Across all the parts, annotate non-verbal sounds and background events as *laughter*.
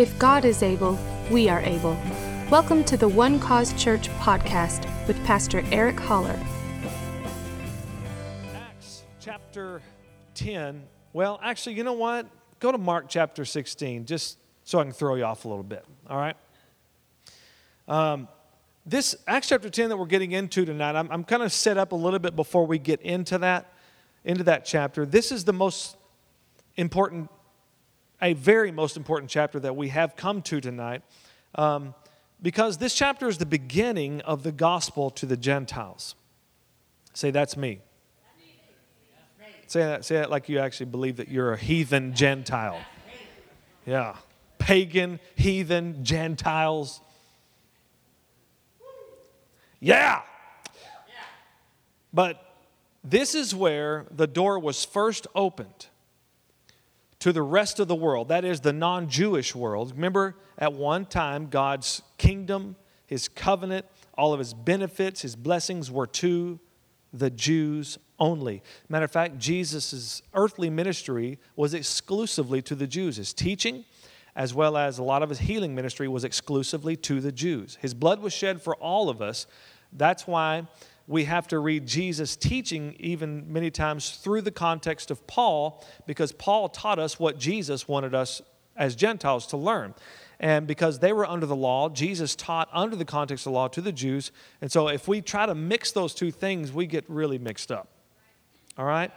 If God is able, we are able. Welcome to the One Cause Church podcast with Pastor Eric Holler. Acts chapter 10. Well, actually, you know what? Go to Mark chapter 16, just so I can throw you off a little bit. All right? Um, this Acts chapter 10 that we're getting into tonight, I'm, I'm kind of set up a little bit before we get into that, into that chapter. This is the most important, a very most important chapter that we have come to tonight. Um, because this chapter is the beginning of the gospel to the Gentiles. Say, that's me. Say that, say that like you actually believe that you're a heathen Gentile. Yeah. Pagan, heathen, Gentiles. Yeah. But this is where the door was first opened to the rest of the world, that is the non Jewish world. Remember, at one time, God's kingdom, his covenant, all of his benefits, his blessings were to the Jews only. Matter of fact, Jesus' earthly ministry was exclusively to the Jews. His teaching, as well as a lot of his healing ministry, was exclusively to the Jews. His blood was shed for all of us. That's why we have to read Jesus' teaching even many times through the context of Paul, because Paul taught us what Jesus wanted us as Gentiles to learn. And because they were under the law, Jesus taught under the context of the law to the Jews. And so if we try to mix those two things, we get really mixed up. All right?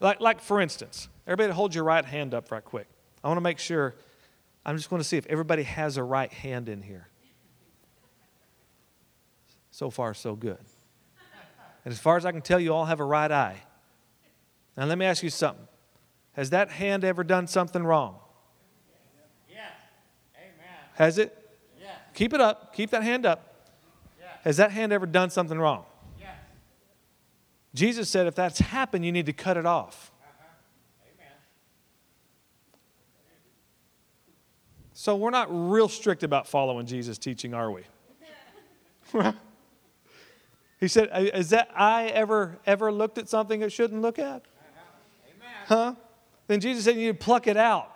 Like, like for instance, everybody hold your right hand up right quick. I want to make sure, I'm just going to see if everybody has a right hand in here. So far, so good. And as far as I can tell, you all have a right eye. Now, let me ask you something. Has that hand ever done something wrong? Yes. Amen. Has it? Yes. Keep it up. Keep that hand up. Yes. Has that hand ever done something wrong? Yes. Jesus said if that's happened, you need to cut it off. Uh-huh. Amen. So we're not real strict about following Jesus' teaching, are we? *laughs* he said, "Is that I ever ever looked at something it shouldn't look at?" Amen. Huh? Then Jesus said you need to pluck it out.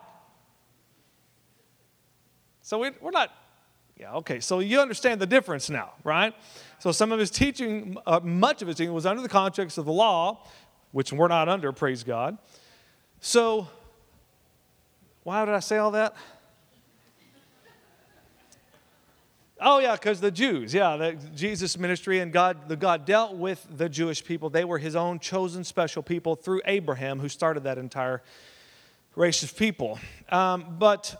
So we, we're not, yeah, okay. So you understand the difference now, right? So some of his teaching, uh, much of his teaching was under the context of the law, which we're not under, praise God. So, why did I say all that? Oh yeah, because the Jews, yeah, the, Jesus' ministry and God, the God dealt with the Jewish people. They were His own chosen special people through Abraham, who started that entire race of people. Um, but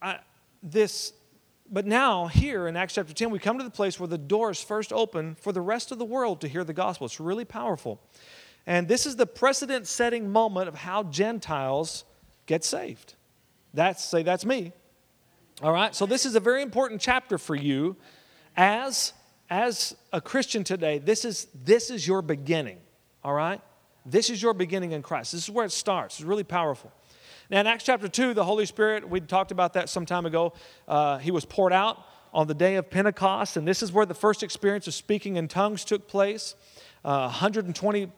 I, this, but now here in Acts chapter ten, we come to the place where the doors first open for the rest of the world to hear the gospel. It's really powerful, and this is the precedent-setting moment of how Gentiles get saved. That's say that's me. All right, so this is a very important chapter for you as, as a Christian today. This is, this is your beginning, all right? This is your beginning in Christ. This is where it starts. It's really powerful. Now, in Acts chapter 2, the Holy Spirit, we talked about that some time ago. Uh, he was poured out on the day of Pentecost, and this is where the first experience of speaking in tongues took place. Uh, 120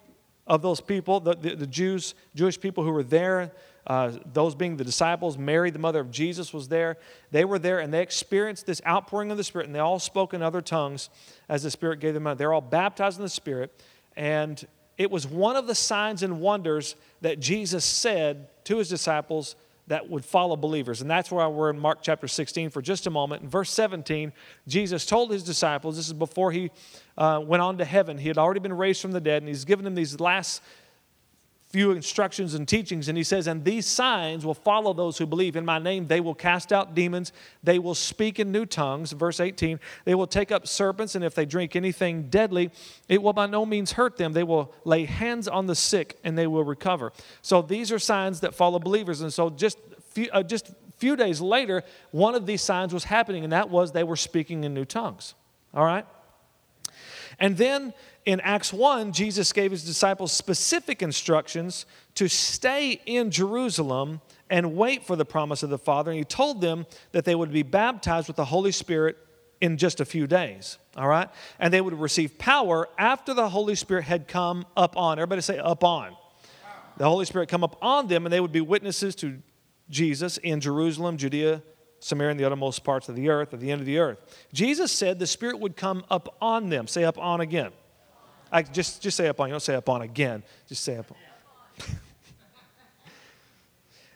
of those people, the, the, the Jews, Jewish people who were there, uh, those being the disciples, Mary, the mother of Jesus, was there. They were there and they experienced this outpouring of the Spirit, and they all spoke in other tongues as the Spirit gave them. They're all baptized in the Spirit, and it was one of the signs and wonders that Jesus said to his disciples that would follow believers. And that's why we're in Mark chapter 16 for just a moment. In verse 17, Jesus told his disciples, this is before he uh, went on to heaven, he had already been raised from the dead, and he's given them these last few instructions and teachings, and he says, And these signs will follow those who believe. In my name, they will cast out demons, they will speak in new tongues. Verse 18, they will take up serpents, and if they drink anything deadly, it will by no means hurt them. They will lay hands on the sick, and they will recover. So these are signs that follow believers. And so just few, uh, just few days later, one of these signs was happening, and that was they were speaking in new tongues. All right? And then in Acts 1, Jesus gave his disciples specific instructions to stay in Jerusalem and wait for the promise of the Father. And he told them that they would be baptized with the Holy Spirit in just a few days. All right? And they would receive power after the Holy Spirit had come up on. Everybody say up on. The Holy Spirit come up on them, and they would be witnesses to Jesus in Jerusalem, Judea, Samaria, and the uttermost parts of the earth, at the end of the earth. Jesus said the Spirit would come up on them. Say up on again. I just, just say up on. You don't say up on again. Just say up on. *laughs*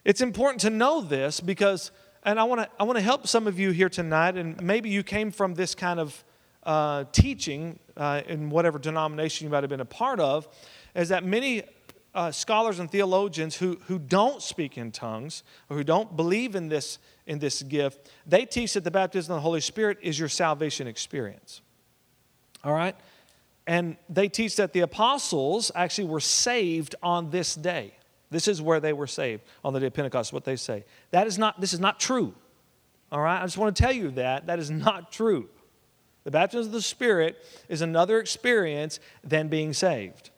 it's important to know this because, and I want to I want to help some of you here tonight, and maybe you came from this kind of uh, teaching uh, in whatever denomination you might have been a part of, is that many uh, scholars and theologians who, who don't speak in tongues or who don't believe in this, in this gift, they teach that the baptism of the Holy Spirit is your salvation experience. All right? And they teach that the apostles actually were saved on this day. This is where they were saved on the day of Pentecost, what they say. That is not, this is not true. All right? I just want to tell you that. That is not true. The baptism of the Spirit is another experience than being saved.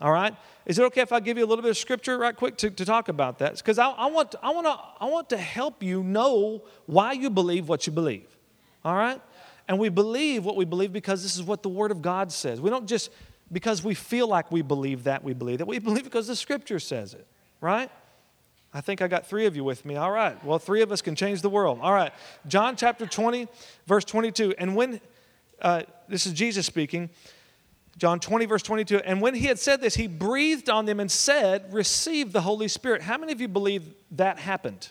All right? Is it okay if I give you a little bit of scripture right quick to, to talk about that? Because I, I, want, I, want to, I want to help you know why you believe what you believe. All right? And we believe what we believe because this is what the Word of God says. We don't just, because we feel like we believe that, we believe that. We believe because the Scripture says it. Right? I think I got three of you with me. All right. Well, three of us can change the world. All right. John chapter 20, verse 22. And when, uh, this is Jesus speaking, John 20, verse 22. And when he had said this, he breathed on them and said, Receive the Holy Spirit. How many of you believe that happened?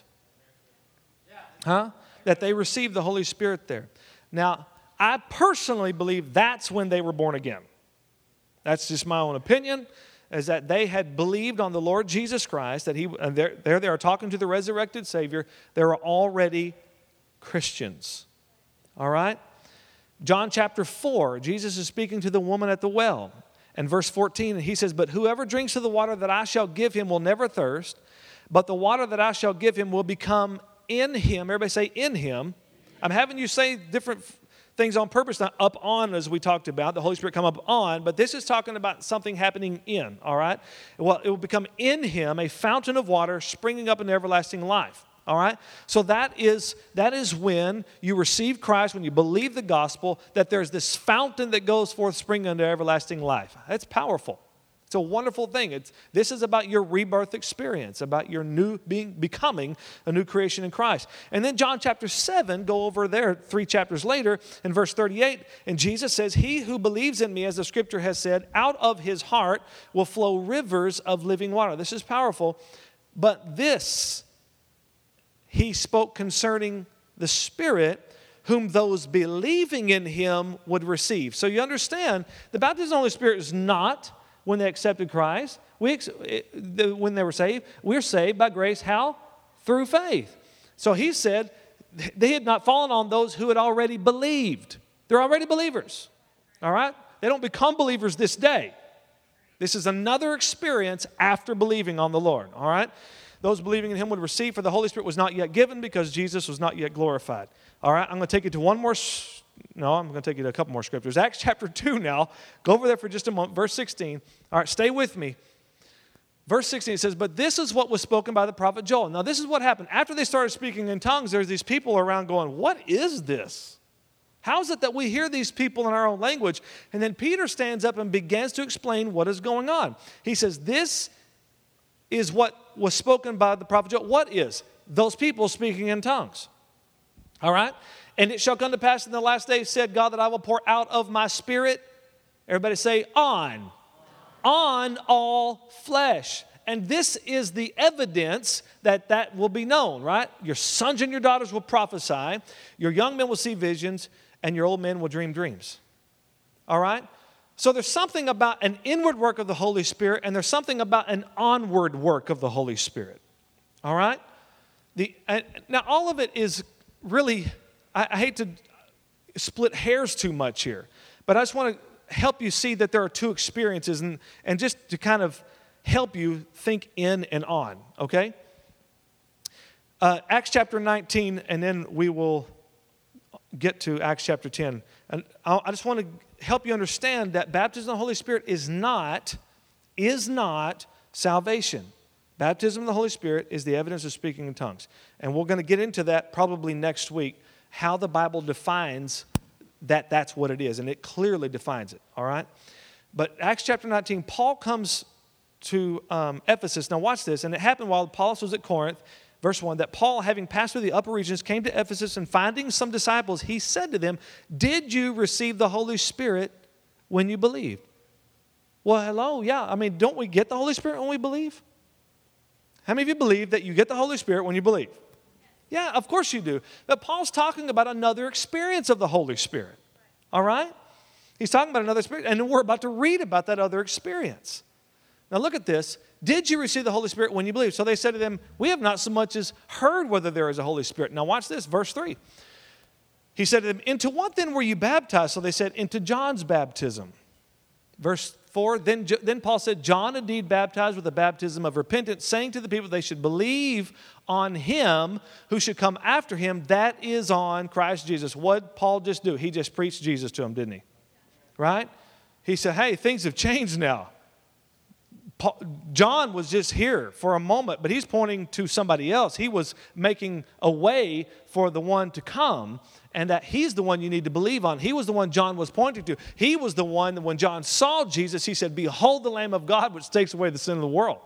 Huh? That they received the Holy Spirit there. Now, I personally believe that's when they were born again. That's just my own opinion, is that they had believed on the Lord Jesus Christ, that he, and there, there they are talking to the resurrected Savior. They were already Christians. All right? John chapter 4, Jesus is speaking to the woman at the well. And verse 14, and he says, But whoever drinks of the water that I shall give him will never thirst, but the water that I shall give him will become in him. Everybody say, in him. I'm having you say different things on purpose, not up on as we talked about, the Holy Spirit come up on, but this is talking about something happening in, all right? Well, it will become in him a fountain of water springing up in everlasting life. All right? So that is that is when you receive Christ, when you believe the gospel, that there's this fountain that goes forth springing into everlasting life. That's powerful. It's a wonderful thing. It's, this is about your rebirth experience, about your new being becoming a new creation in Christ. And then John chapter 7, go over there three chapters later in verse 38, and Jesus says, He who believes in me, as the scripture has said, out of his heart will flow rivers of living water. This is powerful. But this he spoke concerning the Spirit whom those believing in him would receive. So you understand, the baptism of the Holy Spirit is not when they accepted Christ. We, when they were saved, we're saved by grace. How? Through faith. So he said they had not fallen on those who had already believed. They're already believers. All right? They don't become believers this day. This is another experience after believing on the Lord. All right? those believing in him would receive, for the Holy Spirit was not yet given because Jesus was not yet glorified. All right, I'm going to take you to one more. No, I'm going to take you to a couple more scriptures. Acts *laughs* chapter 2 now. Go over there for just a moment. Verse 16. All right, stay with me. Verse 16 it says, But this is what was spoken by the prophet Joel. Now, this is what happened. After they started speaking in tongues, there's these people around going, What is this? How is it that we hear these people in our own language? And then Peter stands up and begins to explain what is going on. He says, This is what was spoken by the prophet Joel. What is? Those people speaking in tongues. All right? And it shall come to pass in the last days, said God, that I will pour out of my spirit. Everybody say, on. On all flesh. And this is the evidence that that will be known, right? Your sons and your daughters will prophesy, your young men will see visions, and your old men will dream dreams. All right? So there's something about an inward work of the Holy Spirit, and there's something about an onward work of the Holy Spirit. All right? The, uh, now, all of it is really, I, I hate to split hairs too much here, but I just want to help you see that there are two experiences and, and just to kind of help you think in and on, okay? Uh, Acts chapter 19, and then we will get to Acts chapter 10. And I just want to help you understand that baptism of the Holy Spirit is not, is not salvation. Baptism of the Holy Spirit is the evidence of speaking in tongues. And we're going to get into that probably next week, how the Bible defines that that's what it is. And it clearly defines it, all right? But Acts chapter 19, Paul comes to um, Ephesus. Now, watch this. And it happened while Apollos was at Corinth Verse 1 that Paul, having passed through the upper regions, came to Ephesus and finding some disciples, he said to them, Did you receive the Holy Spirit when you believed? Well, hello, yeah. I mean, don't we get the Holy Spirit when we believe? How many of you believe that you get the Holy Spirit when you believe? Yeah, of course you do. But Paul's talking about another experience of the Holy Spirit. All right? He's talking about another spirit, and we're about to read about that other experience. Now, look at this. Did you receive the Holy Spirit when you believed? So they said to them, We have not so much as heard whether there is a Holy Spirit. Now, watch this, verse 3. He said to them, Into what then were you baptized? So they said, Into John's baptism. Verse 4 then, then Paul said, John indeed baptized with the baptism of repentance, saying to the people they should believe on him who should come after him, that is on Christ Jesus. What Paul just do? He just preached Jesus to him, didn't he? Right? He said, Hey, things have changed now. Paul, John was just here for a moment, but he's pointing to somebody else. He was making a way for the one to come, and that he's the one you need to believe on. He was the one John was pointing to. He was the one that when John saw Jesus, he said, Behold the Lamb of God, which takes away the sin of the world.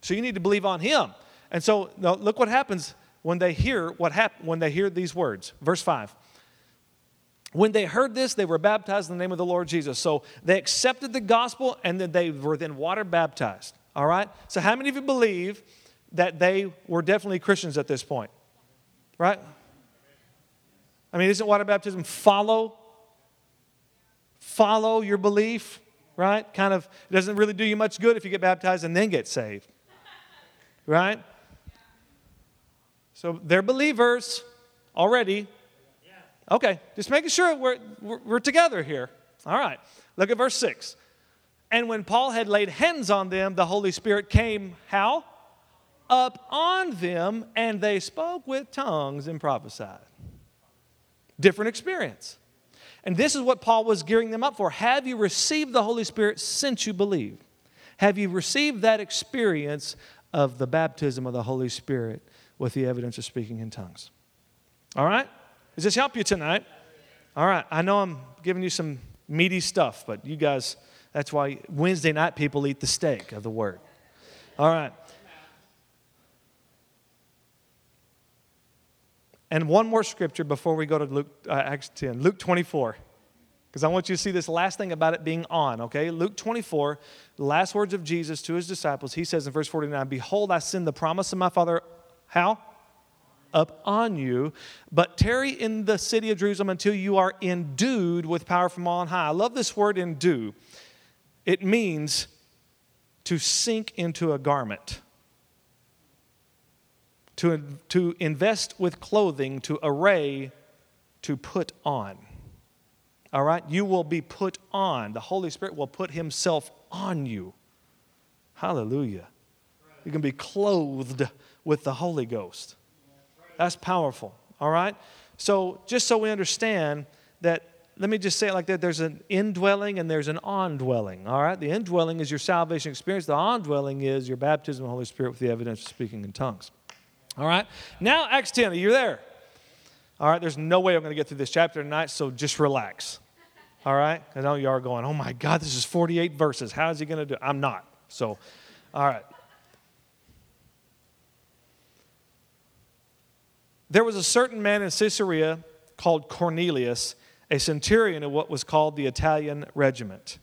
So you need to believe on him. And so now look what happens when they hear what hap- when they hear these words. Verse 5. When they heard this, they were baptized in the name of the Lord Jesus. So they accepted the gospel and then they were then water baptized. All right? So, how many of you believe that they were definitely Christians at this point? Right? I mean, isn't water baptism follow? Follow your belief, right? Kind of, it doesn't really do you much good if you get baptized and then get saved. Right? So they're believers already, Okay, just making sure we're, we're, we're together here. All right, look at verse 6. And when Paul had laid hands on them, the Holy Spirit came, how? Up on them, and they spoke with tongues and prophesied. Different experience. And this is what Paul was gearing them up for. Have you received the Holy Spirit since you believe? Have you received that experience of the baptism of the Holy Spirit with the evidence of speaking in tongues? All right? Does this help you tonight? All right. I know I'm giving you some meaty stuff, but you guys, that's why Wednesday night people eat the steak of the word. All right. And one more scripture before we go to Luke, uh, Acts 10, Luke 24, because I want you to see this last thing about it being on, okay? Luke 24, the last words of Jesus to his disciples, he says in verse 49, Behold, I send the promise of my Father, how? up on you, but tarry in the city of Jerusalem until you are endued with power from on high. I love this word endue. It means to sink into a garment, to, to invest with clothing, to array, to put on. All right? You will be put on. The Holy Spirit will put Himself on you. Hallelujah. You can be clothed with the Holy Ghost. That's powerful, all right? So, just so we understand that, let me just say it like that there's an indwelling and there's an on-dwelling, all right? The indwelling is your salvation experience, the on-dwelling is your baptism of the Holy Spirit with the evidence of speaking in tongues. All right? Now, Acts 10, are you there? All right, there's no way I'm going to get through this chapter tonight, so just relax. All right? I know you are going, oh my God, this is 48 verses. How is he going to do it? I'm not. So, all right. There was a certain man in Caesarea called Cornelius, a centurion of what was called the Italian regiment.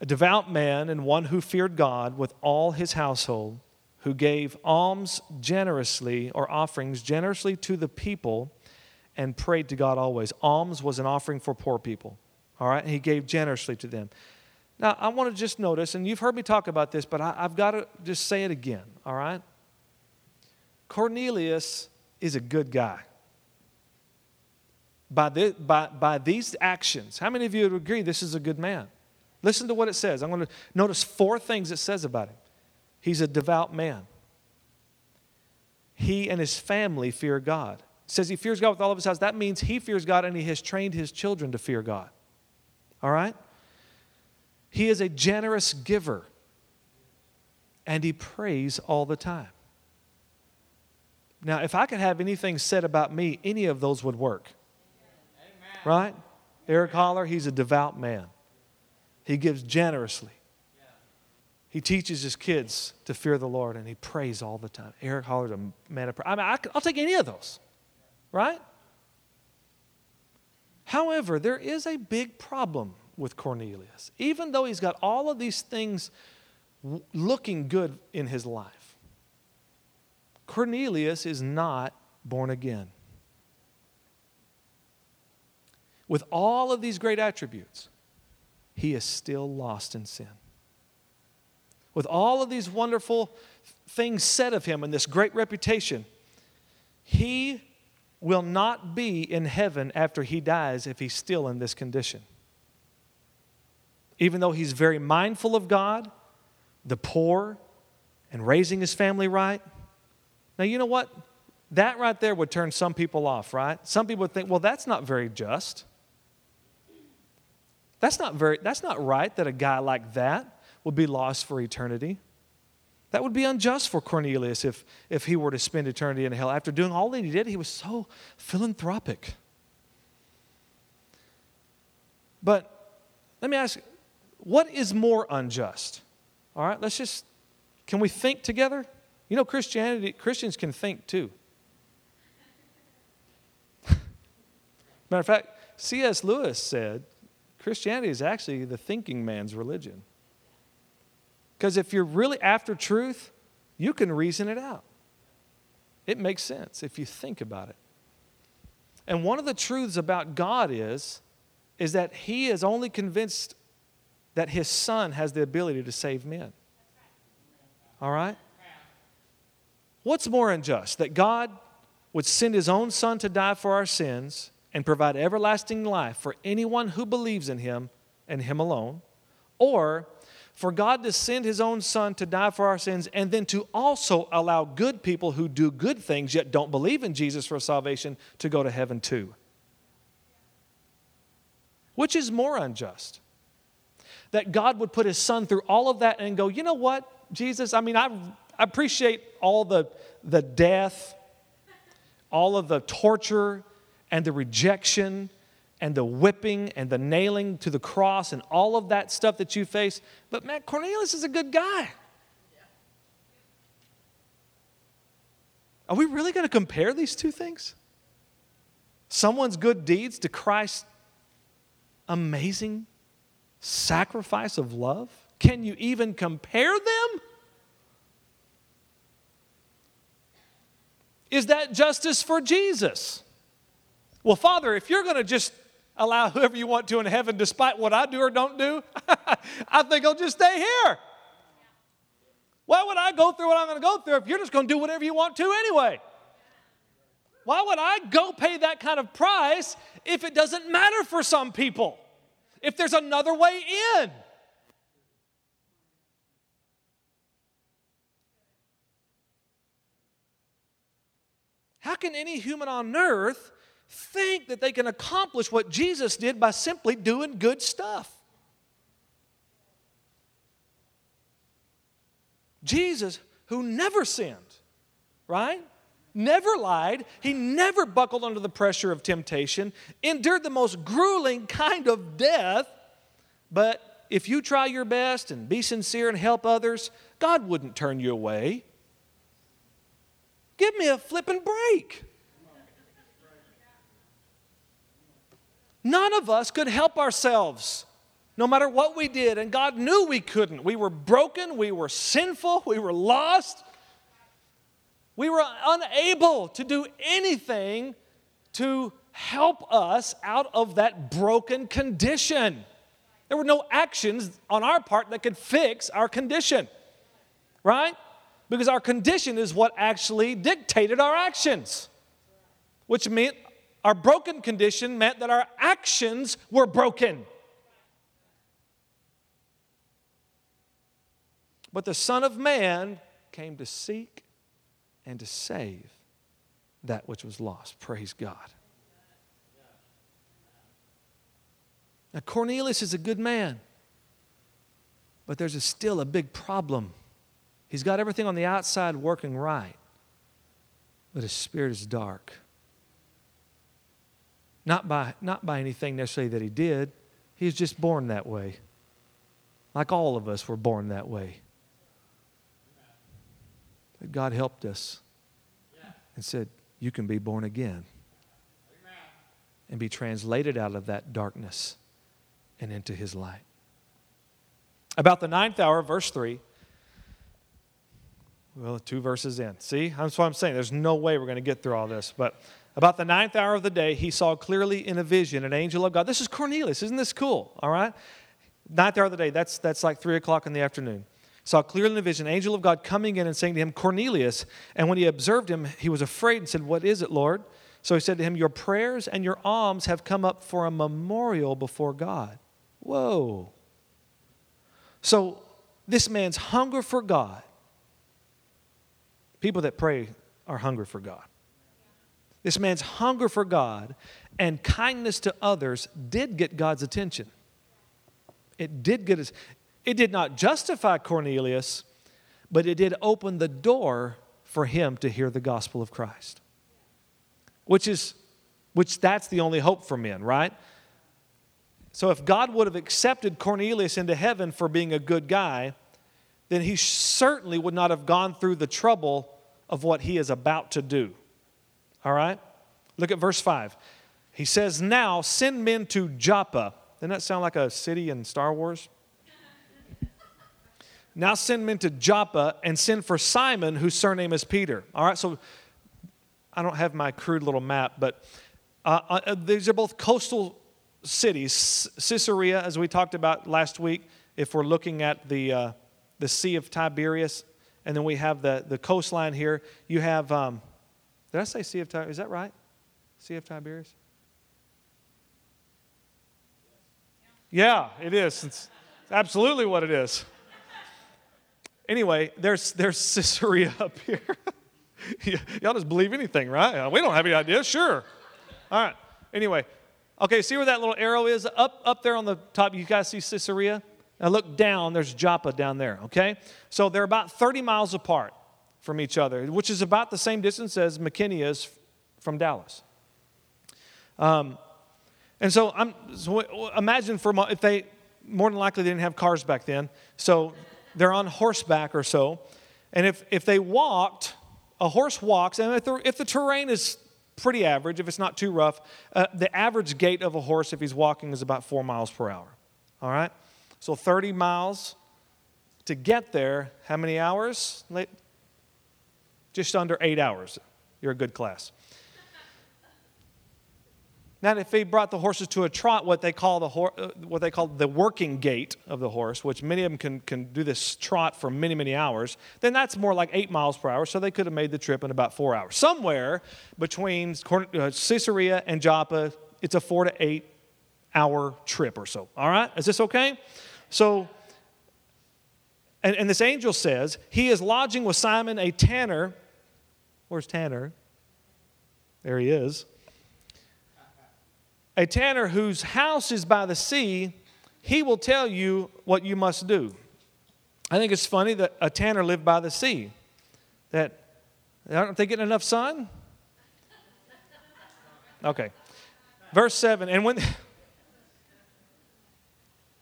A devout man and one who feared God with all his household, who gave alms generously or offerings generously to the people and prayed to God always. Alms was an offering for poor people. All right? He gave generously to them. Now, I want to just notice, and you've heard me talk about this, but I, have got to just say it again. All right? Cornelius is a good guy. By, the, by, by these actions, how many of you would agree this is a good man? Listen to what it says. I'm going to notice four things it says about him. He's a devout man. He and his family fear God. It says he fears God with all of his house. That means he fears God and he has trained his children to fear God. All right? He is a generous giver and he prays all the time. Now, if I could have anything said about me, any of those would work. Amen. Right? Eric Holler, he's a devout man. He gives generously. He teaches his kids to fear the Lord and he prays all the time. Eric Holler's a man of prayer. I mean, I, I'll take any of those, right? However, there is a big problem with Cornelius. Even though he's got all of these things w- looking good in his life, Cornelius is not born again. With all of these great attributes, he is still lost in sin. With all of these wonderful things said of him and this great reputation, he will not be in heaven after he dies if he's still in this condition. Even though he's very mindful of God, the poor, and raising his family right. Now, you know what? That right there would turn some people off, right? Some people would think, well, that's not very just. That's not very that's not right that a guy like that would be lost for eternity. That would be unjust for Cornelius if, if he were to spend eternity in hell. After doing all that he did, he was so philanthropic. But let me ask what is more unjust? All right, let's just, can we think together? You know, Christianity, Christians can think too. *laughs* Matter of fact, C.S. Lewis said Christianity is actually the thinking man's religion. Because if you're really after truth, you can reason it out. It makes sense if you think about it. And one of the truths about God is, is that He is only convinced that His Son has the ability to save men. All right? What's more unjust? That God would send His own Son to die for our sins and provide everlasting life for anyone who believes in Him and Him alone, or for God to send his own son to die for our sins and then to also allow good people who do good things yet don't believe in Jesus for salvation to go to heaven too. Which is more unjust? That God would put his son through all of that and go, you know what, Jesus, I mean, I, appreciate all the, the death, all of the torture and the rejection and the whipping and the nailing to the cross and all of that stuff that you face. But man, Cornelius is a good guy. Are we really going to compare these two things? Someone's good deeds to Christ's amazing sacrifice of love? Can you even compare them? Is that justice for Jesus? Well, Father, if you're going to just allow whoever you want to in heaven despite what I do or don't do, *laughs* I think I'll just stay here. Why would I go through what I'm going to go through if you're just going to do whatever you want to anyway? Why would I go pay that kind of price if it doesn't matter for some people? If there's another way in? How can any human on earth think that they can accomplish what Jesus did by simply doing good stuff. Jesus, who never sinned, right? Never lied. He never buckled under the pressure of temptation, endured the most grueling kind of death. But if you try your best and be sincere and help others, God wouldn't turn you away. Give me a flipping break. None of us could help ourselves, no matter what we did. And God knew we couldn't. We were broken, we were sinful, we were lost. We were unable to do anything to help us out of that broken condition. There were no actions on our part that could fix our condition, right? Because our condition is what actually dictated our actions, which meant our broken condition meant that our actions were broken. But the Son of Man came to seek and to save that which was lost. Praise God. Now, Cornelius is a good man, but there's a still a big problem. He's got everything on the outside working right, but his spirit is dark. Not by, not by anything necessarily that he did, he was just born that way. Like all of us were born that way. that God helped us and said, You can be born again and be translated out of that darkness and into his light. About the ninth hour, verse 3. Well, two verses in. See, that's what I'm saying. There's no way we're going to get through all this. But about the ninth hour of the day, he saw clearly in a vision an angel of God. This is Cornelius. Isn't this cool? All right? Ninth hour of the day, that's, that's like 3 o'clock in the afternoon. Saw clearly in a vision, an angel of God coming in and saying to him, Cornelius. And when he observed him, he was afraid and said, What is it, Lord? So he said to him, Your prayers and your alms have come up for a memorial before God. Whoa. So this man's hunger for God, people that pray are hungry for God. This man's hunger for God and kindness to others did get God's attention. It did get his, it did not justify Cornelius, but it did open the door for him to hear the gospel of Christ. Which is which that's the only hope for men, right? So if God would have accepted Cornelius into heaven for being a good guy, then he certainly would not have gone through the trouble of what he is about to do. All right? Look at verse 5. He says, Now send men to Joppa. Doesn't that sound like a city in Star Wars? now send men to Joppa and send for Simon, whose surname is Peter. All right, so I don't have my crude little map, but uh, uh, these are both coastal cities. Caesarea, as we talked about last week, if we're looking at the, uh, the Sea of Tiberias, and then we have the, the coastline here. You have, um, did I say Sea of Tiberias? Is that right? Sea of Tiberias? Yeah, it is. It's absolutely what it is. Anyway, there's, there's Caesarea *laughs* up here. *laughs* Y'all just believe anything, right? We don't have any idea. Sure. All right. Anyway, okay, see where that little arrow is? Up, up there on the top, you guys see Caesarea? Now look down, there's Joppa down there, okay? So they're about 30 miles apart from each other, which is about the same distance as McKinney is from Dallas. Um, and so, I'm, so imagine for if they, more than likely, they didn't have cars back then. So they're on horseback or so. And if, if they walked, a horse walks, and if the, if the terrain is pretty average, if it's not too rough, uh, the average gait of a horse, if he's walking, is about four miles per hour. All right? So 30 miles to get there, how many hours? Just under eight hours. You're a good class. Now, if he brought the horses to a trot, what they call the hor- uh, what they call the working gait of the horse, which many of them can, can do this trot for many, many hours, then that's more like eight miles per hour. So they could have made the trip in about four hours. Somewhere between uh, Caesarea and Joppa, it's a four to eight hour trip or so. All right? Is this okay? So, and, and this angel says, he is lodging with Simon, a tanner. Where's Tanner? There he is a tanner whose house is by the sea, he will tell you what you must do. I think it's funny that a tanner lived by the sea. That aren't they getting enough sun? Okay. Verse 7 And when *laughs*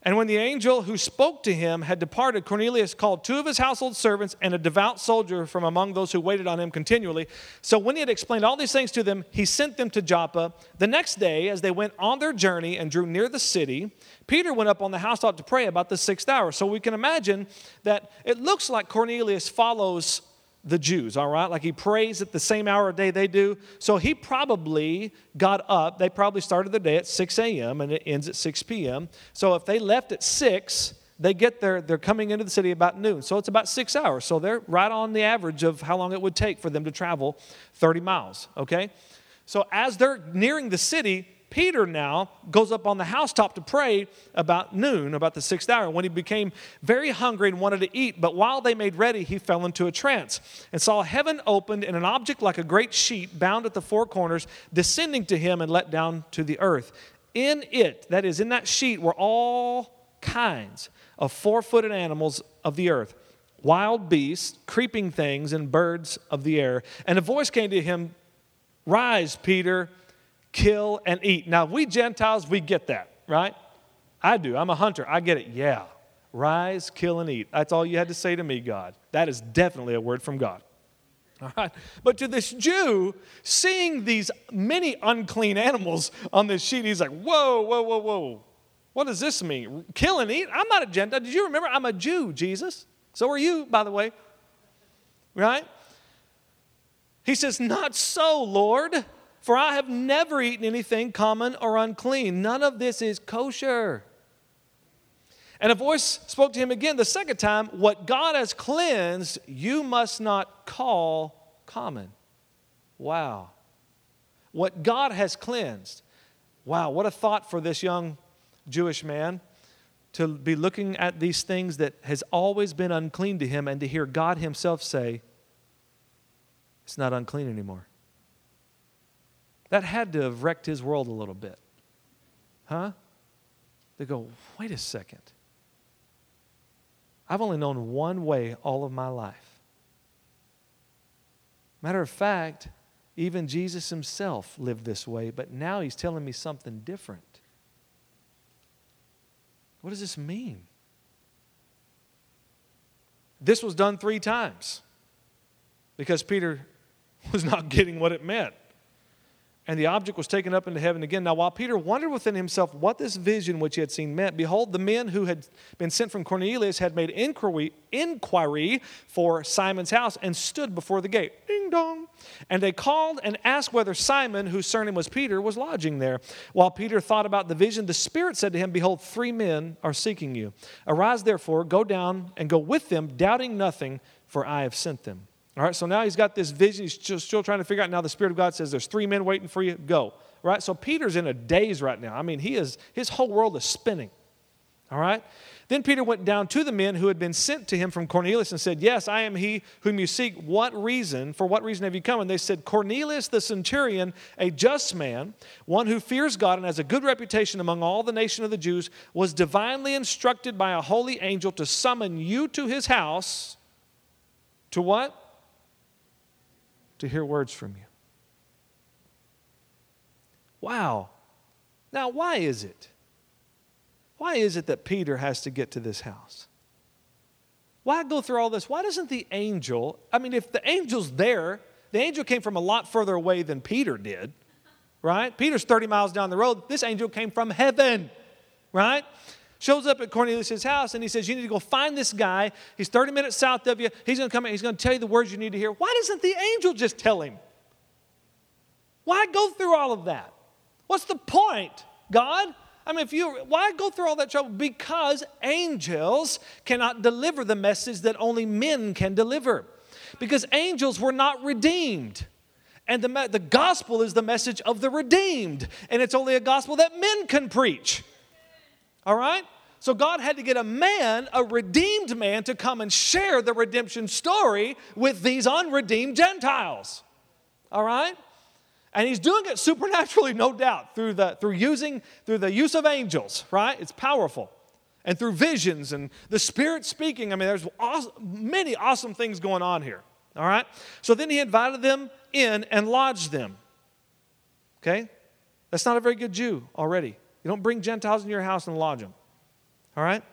and when the angel who spoke to him had departed, Cornelius called two of his household servants and a devout soldier from among those who waited on him continually. So when he had explained all these things to them, he sent them to Joppa. The next day, as they went on their journey and drew near the city, Peter went up on the house housetop to pray about the sixth hour. So we can imagine that it looks like Cornelius follows the Jews, all right? Like he prays at the same hour of day they do. So he probably got up. They probably started the day at 6 a.m. and it ends at 6 p.m. So if they left at 6, they get there, they're coming into the city about noon. So it's about six hours. So they're right on the average of how long it would take for them to travel 30 miles, okay? So as they're nearing the city, Peter now goes up on the housetop to pray about noon, about the sixth hour, when he became very hungry and wanted to eat. But while they made ready, he fell into a trance and saw heaven opened and an object like a great sheet bound at the four corners descending to him and let down to the earth. In it, that is, in that sheet, were all kinds of four footed animals of the earth wild beasts, creeping things, and birds of the air. And a voice came to him Rise, Peter kill, and eat. Now, we Gentiles, we get that, right? I do. I'm a hunter. I get it. Yeah. Rise, kill, and eat. That's all you had to say to me, God. That is definitely a word from God. *laughs* All right. But to this Jew, seeing these many unclean animals on this sheet, he's like, whoa, whoa, whoa, whoa. What does this mean? Kill and eat? I'm not a Gentile. Did you remember? I'm a Jew, Jesus. So are you, by the way. Right? He says, Not so, Lord, for I have never eaten anything common or unclean. None of this is kosher. And a voice spoke to him again the second time What God has cleansed, you must not call common. Wow. What God has cleansed. Wow, what a thought for this young Jewish man to be looking at these things that has always been unclean to him and to hear God himself say, it's not unclean anymore. That had to have wrecked his world a little bit. Huh? They go, wait a second. I've only known one way all of my life. Matter of fact, even Jesus himself lived this way, but now he's telling me something different. What does this mean? This was done three times because Peter *laughs* was not getting what it meant and the object was taken up into heaven again. Now, while Peter wondered within himself what this vision which he had seen meant, behold, the men who had been sent from Cornelius had made inquiry, inquiry for Simon's house and stood before the gate. Ding dong. And they called and asked whether Simon, whose surname was Peter, was lodging there. While Peter thought about the vision, the Spirit said to him, Behold, three men are seeking you. Arise, therefore, go down and go with them, doubting nothing, for I have sent them. All right, so now he's got this vision. He's still trying to figure out. Now the Spirit of God says, There's three men waiting for you. Go. Right? So Peter's in a daze right now. I mean, he is, his whole world is spinning. All right? Then Peter went down to the men who had been sent to him from Cornelius and said, Yes, I am he whom you seek. What reason? For what reason have you come? And they said, Cornelius the centurion, a just man, one who fears God and has a good reputation among all the nation of the Jews, was divinely instructed by a holy angel to summon you to his house. To what? To hear words from you. Wow. Now, why is it? Why is it that Peter has to get to this house? Why go through all this? Why doesn't the angel, I mean, if the angel's there, the angel came from a lot further away than Peter did, right? Peter's 30 miles down the road. This angel came from heaven, right? Shows up at Cornelius' house and he says, You need to go find this guy. He's 30 minutes south of you. He's going to come in. He's going to tell you the words you need to hear. Why doesn't the angel just tell him? Why go through all of that? What's the point, God? I mean, if you, why go through all that trouble? Because angels cannot deliver the message that only men can deliver. Because angels were not redeemed. And the, the gospel is the message of the redeemed. And it's only a gospel that men can preach. All right? So God had to get a man, a redeemed man, to come and share the redemption story with these unredeemed Gentiles. All right? And he's doing it supernaturally, no doubt, through the through using through the use of angels, right? It's powerful. And through visions and the Spirit speaking. I mean, there's awesome, many awesome things going on here. All right? So then he invited them in and lodged them. Okay? That's not a very good Jew already. You don't bring Gentiles in your house and lodge them. All right?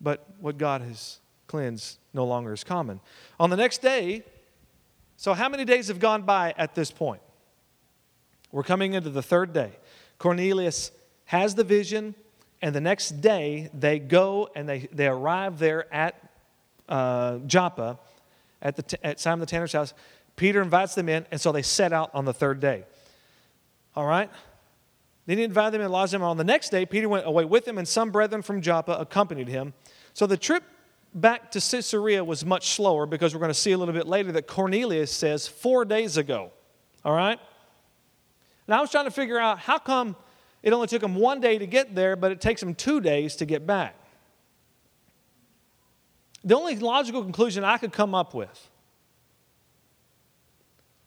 But what God has cleansed no longer is common. On the next day, so how many days have gone by at this point? We're coming into the third day. Cornelius has the vision, and the next day they go and they, they arrive there at uh, Joppa, at, the, at Simon the Tanner's house. Peter invites them in, and so they set out on the third day. All right? Then he invited them and lodged them. On the next day, Peter went away with him, and some brethren from Joppa accompanied him. So the trip back to Caesarea was much slower because we're going to see a little bit later that Cornelius says four days ago. All right? Now I was trying to figure out how come it only took him one day to get there, but it takes him two days to get back. The only logical conclusion I could come up with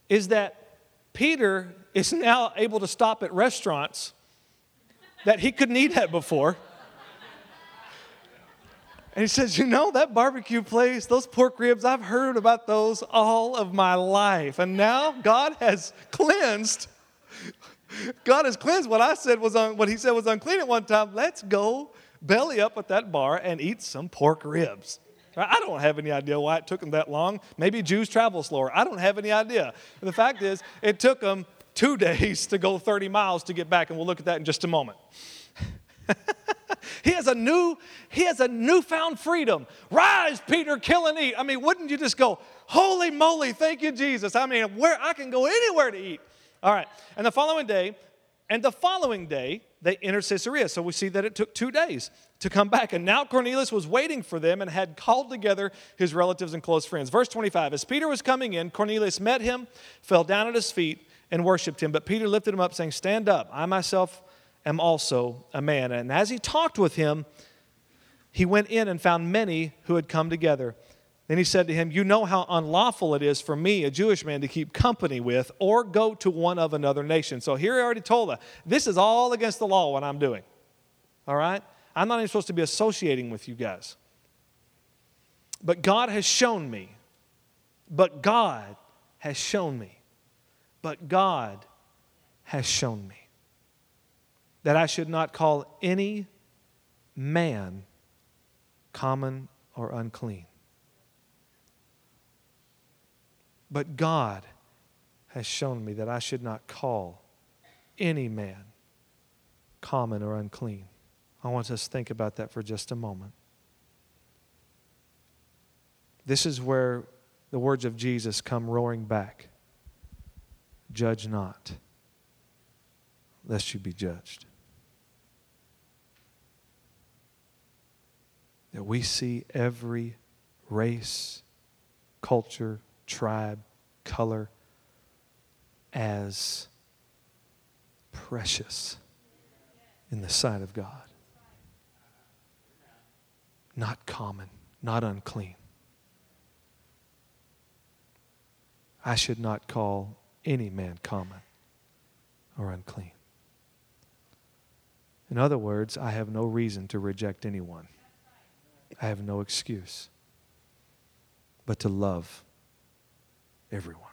is that Peter is now able to stop at restaurants that he couldn't eat at before. And he says, You know, that barbecue place, those pork ribs, I've heard about those all of my life. And now God has cleansed. God has cleansed what I said was on what he said was unclean at one time. Let's go belly up at that bar and eat some pork ribs. I don't have any idea why it took them that long. Maybe Jews travel slower. I don't have any idea. The fact is, it took them two days to go 30 miles to get back, and we'll look at that in just a moment. *laughs* he has a new, he has a newfound freedom. Rise, Peter, kill and eat. I mean, wouldn't you just go, holy moly, thank you, Jesus. I mean, where I can go anywhere to eat. All right. And the following day, and the following day, they entered Caesarea. So we see that it took two days to come back. And now Cornelius was waiting for them and had called together his relatives and close friends. Verse 25 As Peter was coming in, Cornelius met him, fell down at his feet, and worshiped him. But Peter lifted him up, saying, Stand up. I myself am also a man. And as he talked with him, he went in and found many who had come together. Then he said to him, You know how unlawful it is for me, a Jewish man, to keep company with or go to one of another nation. So here he already told us this is all against the law what I'm doing. All right? I'm not even supposed to be associating with you guys. But God has shown me, but God has shown me, but God has shown me that I should not call any man common or unclean. But God has shown me that I should not call any man common or unclean. I want us to think about that for just a moment. This is where the words of Jesus come roaring back Judge not, lest you be judged. That we see every race, culture, tribe, color as precious in the sight of God. Not common, not unclean. I should not call any man common or unclean. In other words, I have no reason to reject anyone. I have no excuse but to love everyone.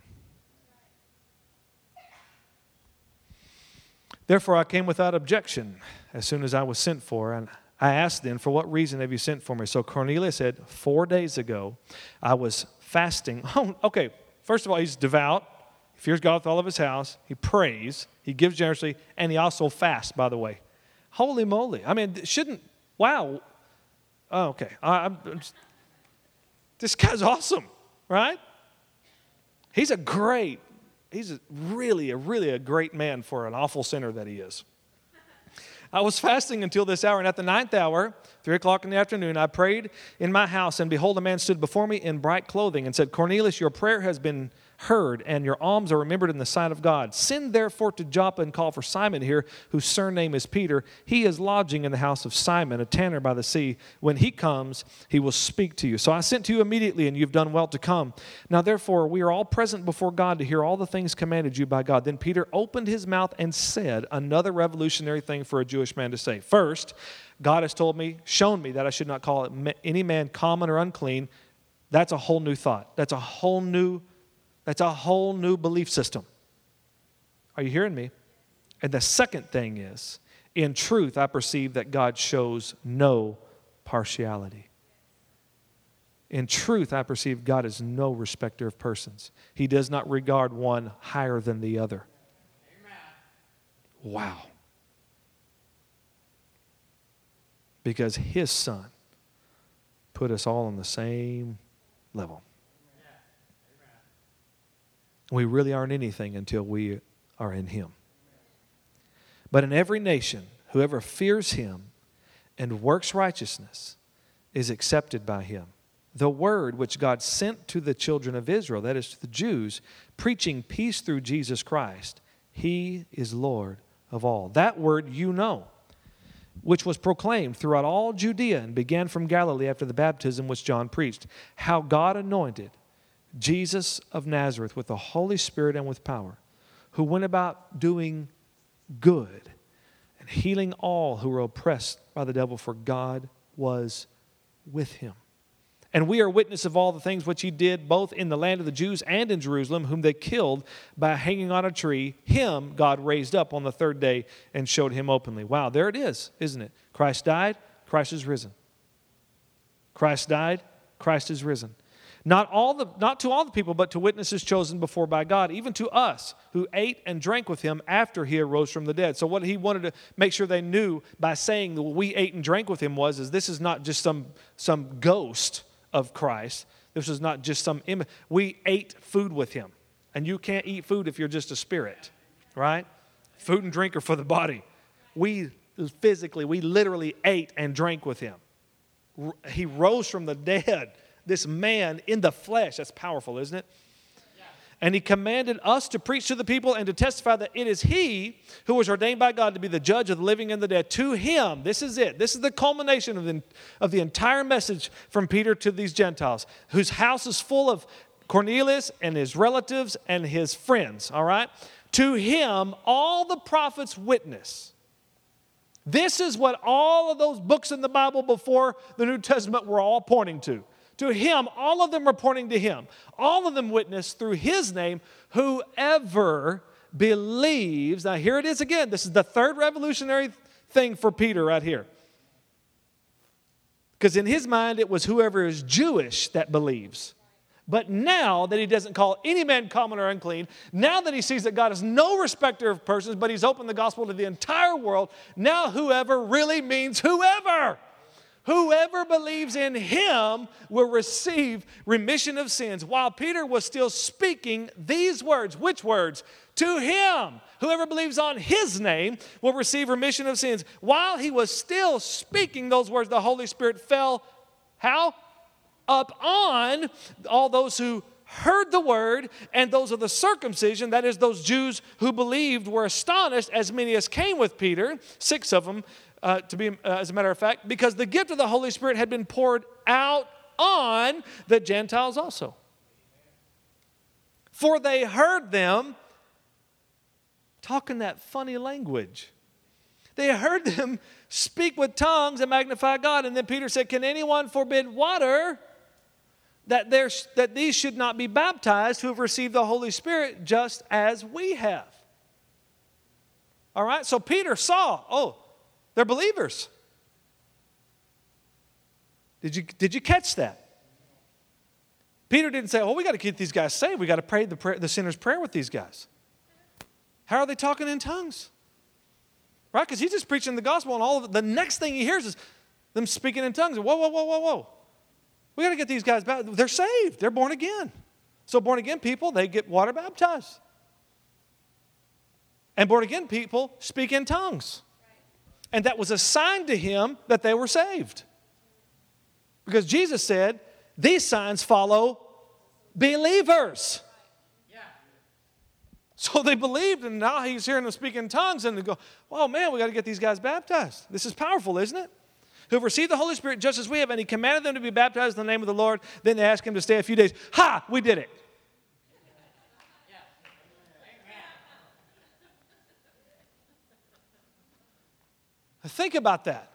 Therefore, I came without objection as soon as I was sent for, and I asked then, For what reason have you sent for me? So Cornelius said, Four days ago, I was fasting. *laughs* Oh, okay. First of all, he's devout. He fears God with all of his house. He prays. He gives generously. And he also fasts, by the way. Holy moly. I mean, shouldn't, wow. Oh, okay. I, I'm, this guy's awesome, right? He's a great, he's a really, a really a great man for an awful sinner that he is. I was fasting until this hour, and at the ninth hour, three o'clock in the afternoon, I prayed in my house, and behold, a man stood before me in bright clothing and said, Cornelius, your prayer has been heard, and your alms are remembered in the sight of God. Send therefore to Joppa and call for Simon here, whose surname is Peter. He is lodging in the house of Simon, a tanner by the sea. When he comes, he will speak to you. So I sent to you immediately, and you've done well to come. Now therefore, we are all present before God to hear all the things commanded you by God. Then Peter opened his mouth and said another revolutionary thing for a Jewish man to say. First, God has told me, shown me that I should not call any man common or unclean. That's a whole new thought. That's a whole new that's a whole new belief system. Are you hearing me? And the second thing is, in truth, I perceive that God shows no partiality. In truth, I perceive God is no respecter of persons. He does not regard one higher than the other. Amen. Wow. Because his son put us all on the same level. We really aren't anything until we are in Him. But in every nation, whoever fears Him and works righteousness is accepted by Him. The word which God sent to the children of Israel, that is to the Jews, preaching peace through Jesus Christ, He is Lord of all. That word you know, which was proclaimed throughout all Judea and began from Galilee after the baptism which John preached, how God anointed Jesus of Nazareth with the Holy Spirit and with power, who went about doing good and healing all who were oppressed by the devil, for God was with him. And we are witness of all the things which he did both in the land of the Jews and in Jerusalem, whom they killed by hanging on a tree. Him God raised up on the third day and showed him openly. Wow, there it is, isn't it? Christ died, Christ is risen. Christ died, Christ is risen. Not, all the, not to all the people, but to witnesses chosen before by God, even to us who ate and drank with him after he arose from the dead. So, what he wanted to make sure they knew by saying that we ate and drank with him was, is this is not just some, some ghost of Christ. This is not just some image. We ate food with him. And you can't eat food if you're just a spirit, right? Food and drink are for the body. We physically, we literally ate and drank with him. He rose from the dead this man in the flesh. That's powerful, isn't it? And he commanded us to preach to the people and to testify that it is he who was ordained by God to be the judge of the living and the dead. To him, this is it. This is the culmination of the, of the entire message from Peter to these Gentiles, whose house is full of Cornelius and his relatives and his friends, all right? To him, all the prophets witness. This is what all of those books in the Bible before the New Testament were all pointing to to him, all of them reporting to him. All of them witness through his name, whoever believes. Now, here it is again. This is the third revolutionary thing for Peter right here. Because in his mind, it was whoever is Jewish that believes. But now that he doesn't call any man common or unclean, now that he sees that God is no respecter of persons, but he's opened the gospel to the entire world, now whoever really means whoever. Whoever believes in him will receive remission of sins. While Peter was still speaking these words, which words? To him. Whoever believes on his name will receive remission of sins. While he was still speaking those words, the Holy Spirit fell how? Up on all those who heard the word, and those of the circumcision, that is, those Jews who believed, were astonished, as many as came with Peter, six of them, uh, to be, uh, as a matter of fact, because the gift of the Holy Spirit had been poured out on the Gentiles also. For they heard them talking that funny language. They heard them speak with tongues and magnify God. And then Peter said, Can anyone forbid water that, that these should not be baptized who have received the Holy Spirit just as we have? All right, so Peter saw, oh, they're believers. Did you, did you catch that? Peter didn't say, oh, we got to keep these guys saved. We got to pray the, prayer, the sinner's prayer with these guys. How are they talking in tongues? Right? Because he's just preaching the gospel, and all of. The next thing he hears is them speaking in tongues. Whoa, whoa, whoa, whoa, whoa. We got to get these guys back. They're saved, they're born again. So, born again people, they get water baptized. And born again people speak in tongues. And that was a sign to him that they were saved. Because Jesus said, These signs follow believers. So they believed, and now he's hearing them speak in tongues, and they go, Oh man, we got to get these guys baptized. This is powerful, isn't it? Who have received the Holy Spirit just as we have, and he commanded them to be baptized in the name of the Lord. Then they asked him to stay a few days. Ha! We did it. Think about that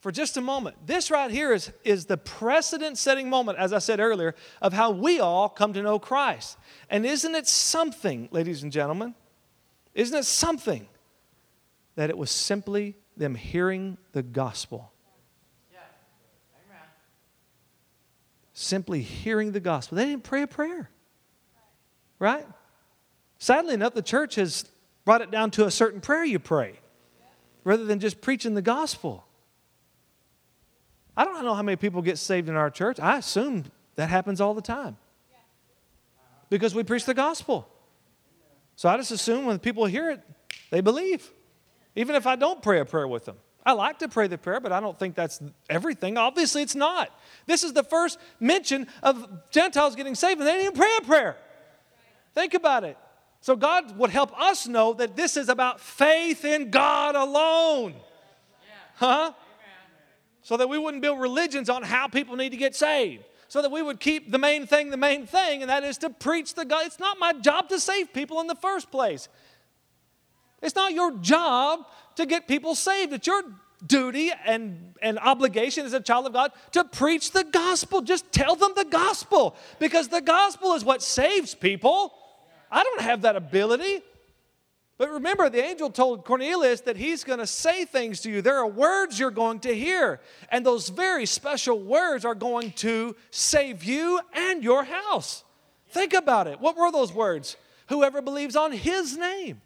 for just a moment. This right here is, is the precedent setting moment, as I said earlier, of how we all come to know Christ. And isn't it something, ladies and gentlemen? Isn't it something that it was simply them hearing the gospel? Simply hearing the gospel. They didn't pray a prayer. Right? Sadly enough, the church has brought it down to a certain prayer you pray rather than just preaching the gospel. I don't know how many people get saved in our church. I assume that happens all the time because we preach the gospel. So I just assume when people hear it, they believe, even if I don't pray a prayer with them. I like to pray the prayer, but I don't think that's everything. Obviously, it's not. This is the first mention of Gentiles getting saved, and they didn't even pray a prayer. Think about it. So God would help us know that this is about faith in God alone. Huh? So that we wouldn't build religions on how people need to get saved. So that we would keep the main thing the main thing, and that is to preach the God. It's not my job to save people in the first place. It's not your job to get people saved. It's your duty and, and obligation as a child of God to preach the gospel. Just tell them the gospel because the gospel is what saves people. I don't have that ability. But remember, the angel told Cornelius that he's going to say things to you. There are words you're going to hear, and those very special words are going to save you and your house. Think about it. What were those words? Whoever believes on his name.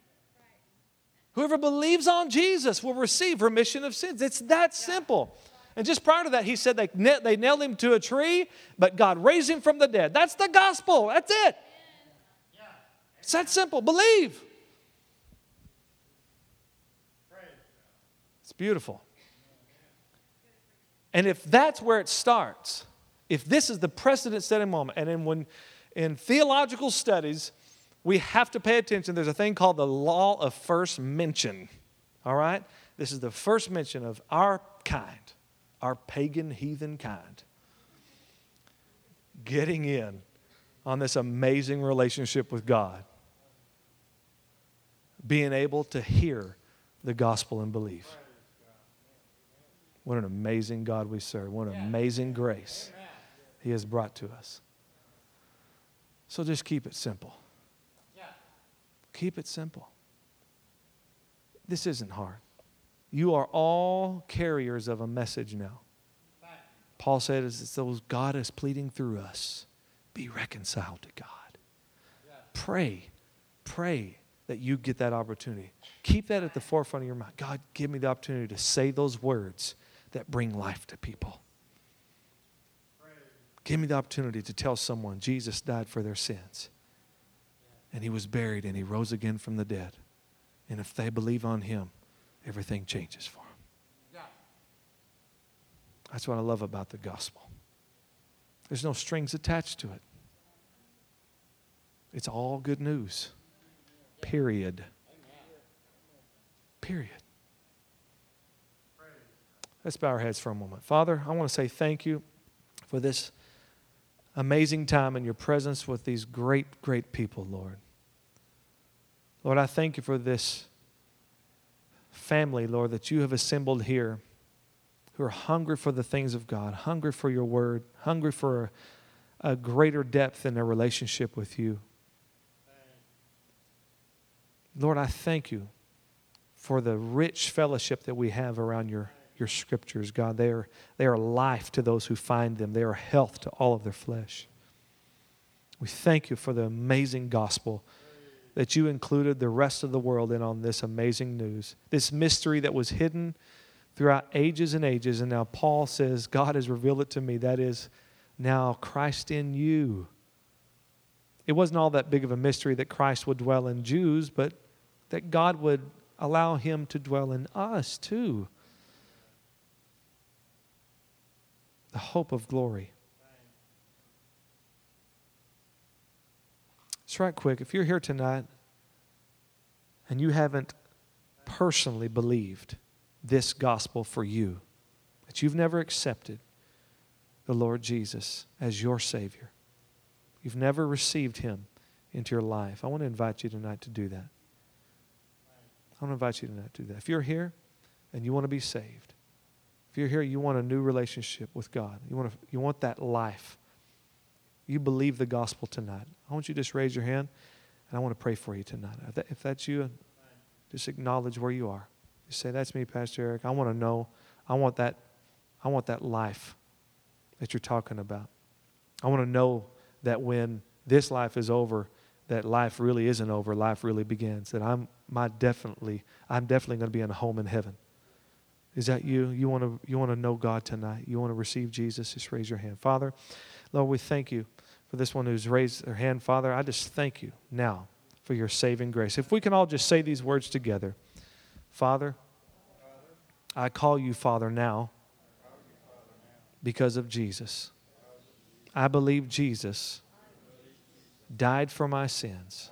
Whoever believes on Jesus will receive remission of sins. It's that simple. And just prior to that, he said they, they nailed him to a tree, but God raised him from the dead. That's the gospel. That's it. It's that simple. Believe. It's beautiful. And if that's where it starts, if this is the precedent setting moment, and then when in theological studies, we have to pay attention. There's a thing called the law of first mention. All right? This is the first mention of our kind, our pagan, heathen kind, getting in on this amazing relationship with God, being able to hear the gospel and believe. What an amazing God we serve. What an amazing grace He has brought to us. So just keep it simple. Keep it simple. This isn't hard. You are all carriers of a message now. Paul said, as though God is pleading through us, be reconciled to God. Pray, pray that you get that opportunity. Keep that at the forefront of your mind. God, give me the opportunity to say those words that bring life to people. Give me the opportunity to tell someone Jesus died for their sins and he was buried and he rose again from the dead. And if they believe on him, everything changes for them. That's what I love about the gospel. There's no strings attached to it. It's all good news. Period. Period. Let's bow our heads for a moment. Father, I want to say thank you for this amazing time in your presence with these great, great people, Lord. Lord, I thank you for this family, Lord, that you have assembled here who are hungry for the things of God, hungry for your word, hungry for a, a greater depth in their relationship with you. Lord, I thank you for the rich fellowship that we have around your your scriptures, God. They are, they are life to those who find them, they are health to all of their flesh. We thank you for the amazing gospel that you included the rest of the world in on this amazing news, this mystery that was hidden throughout ages and ages. And now Paul says, God has revealed it to me. That is now Christ in you. It wasn't all that big of a mystery that Christ would dwell in Jews, but that God would allow him to dwell in us too. the hope of glory. It's right quick. If you're here tonight and you haven't personally believed this gospel for you, that you've never accepted the Lord Jesus as your Savior, you've never received Him into your life, I want to invite you tonight to do that. I want to invite you to do that. If you're here and you want to be saved, if you're here, you want a new relationship with God, you want, to, you want that life, you believe the gospel tonight, I want you to just raise your hand and I want to pray for you tonight. If that's you, just acknowledge where you are. Just say, That's me, Pastor Eric. I want to know, I want that, I want that life that you're talking about. I want to know that when this life is over, that life really isn't over, life really begins. That I'm my definitely, I'm definitely going to be in a home in heaven. Is that you? You want to you want to know God tonight? You want to receive Jesus? Just raise your hand. Father, Lord, we thank you for this one who's raised their hand. Father, I just thank you now for your saving grace. If we can all just say these words together. Father, I call you Father now because of Jesus. I believe Jesus died for my sins.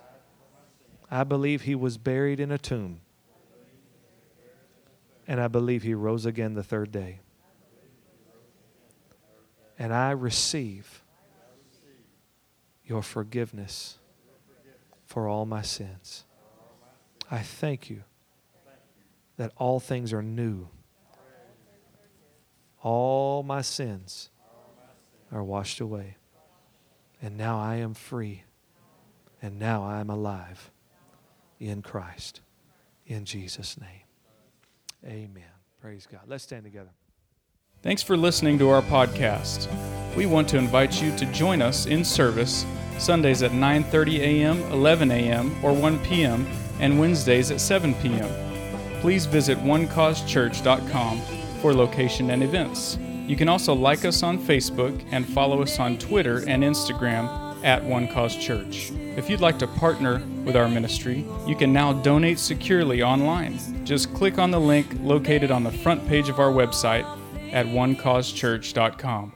I believe he was buried in a tomb and I believe he rose again the third day. And I receive your forgiveness for all my sins. I thank you that all things are new. All my sins are washed away. And now I am free. And now I am alive in Christ. in Jesus' name. Amen. Praise God. Let's stand together. Thanks for listening to our podcast. We want to invite you to join us in service Sundays at 9:30 a.m., 11 a.m., or 1 p.m., and Wednesdays at 7 p.m. Please visit onecausechurch.com for location and events. You can also like us on Facebook and follow us on Twitter and Instagram at One Cause Church. If you'd like to partner with our ministry, you can now donate securely online. Just click on the link located on the front page of our website at onecausechurch.com.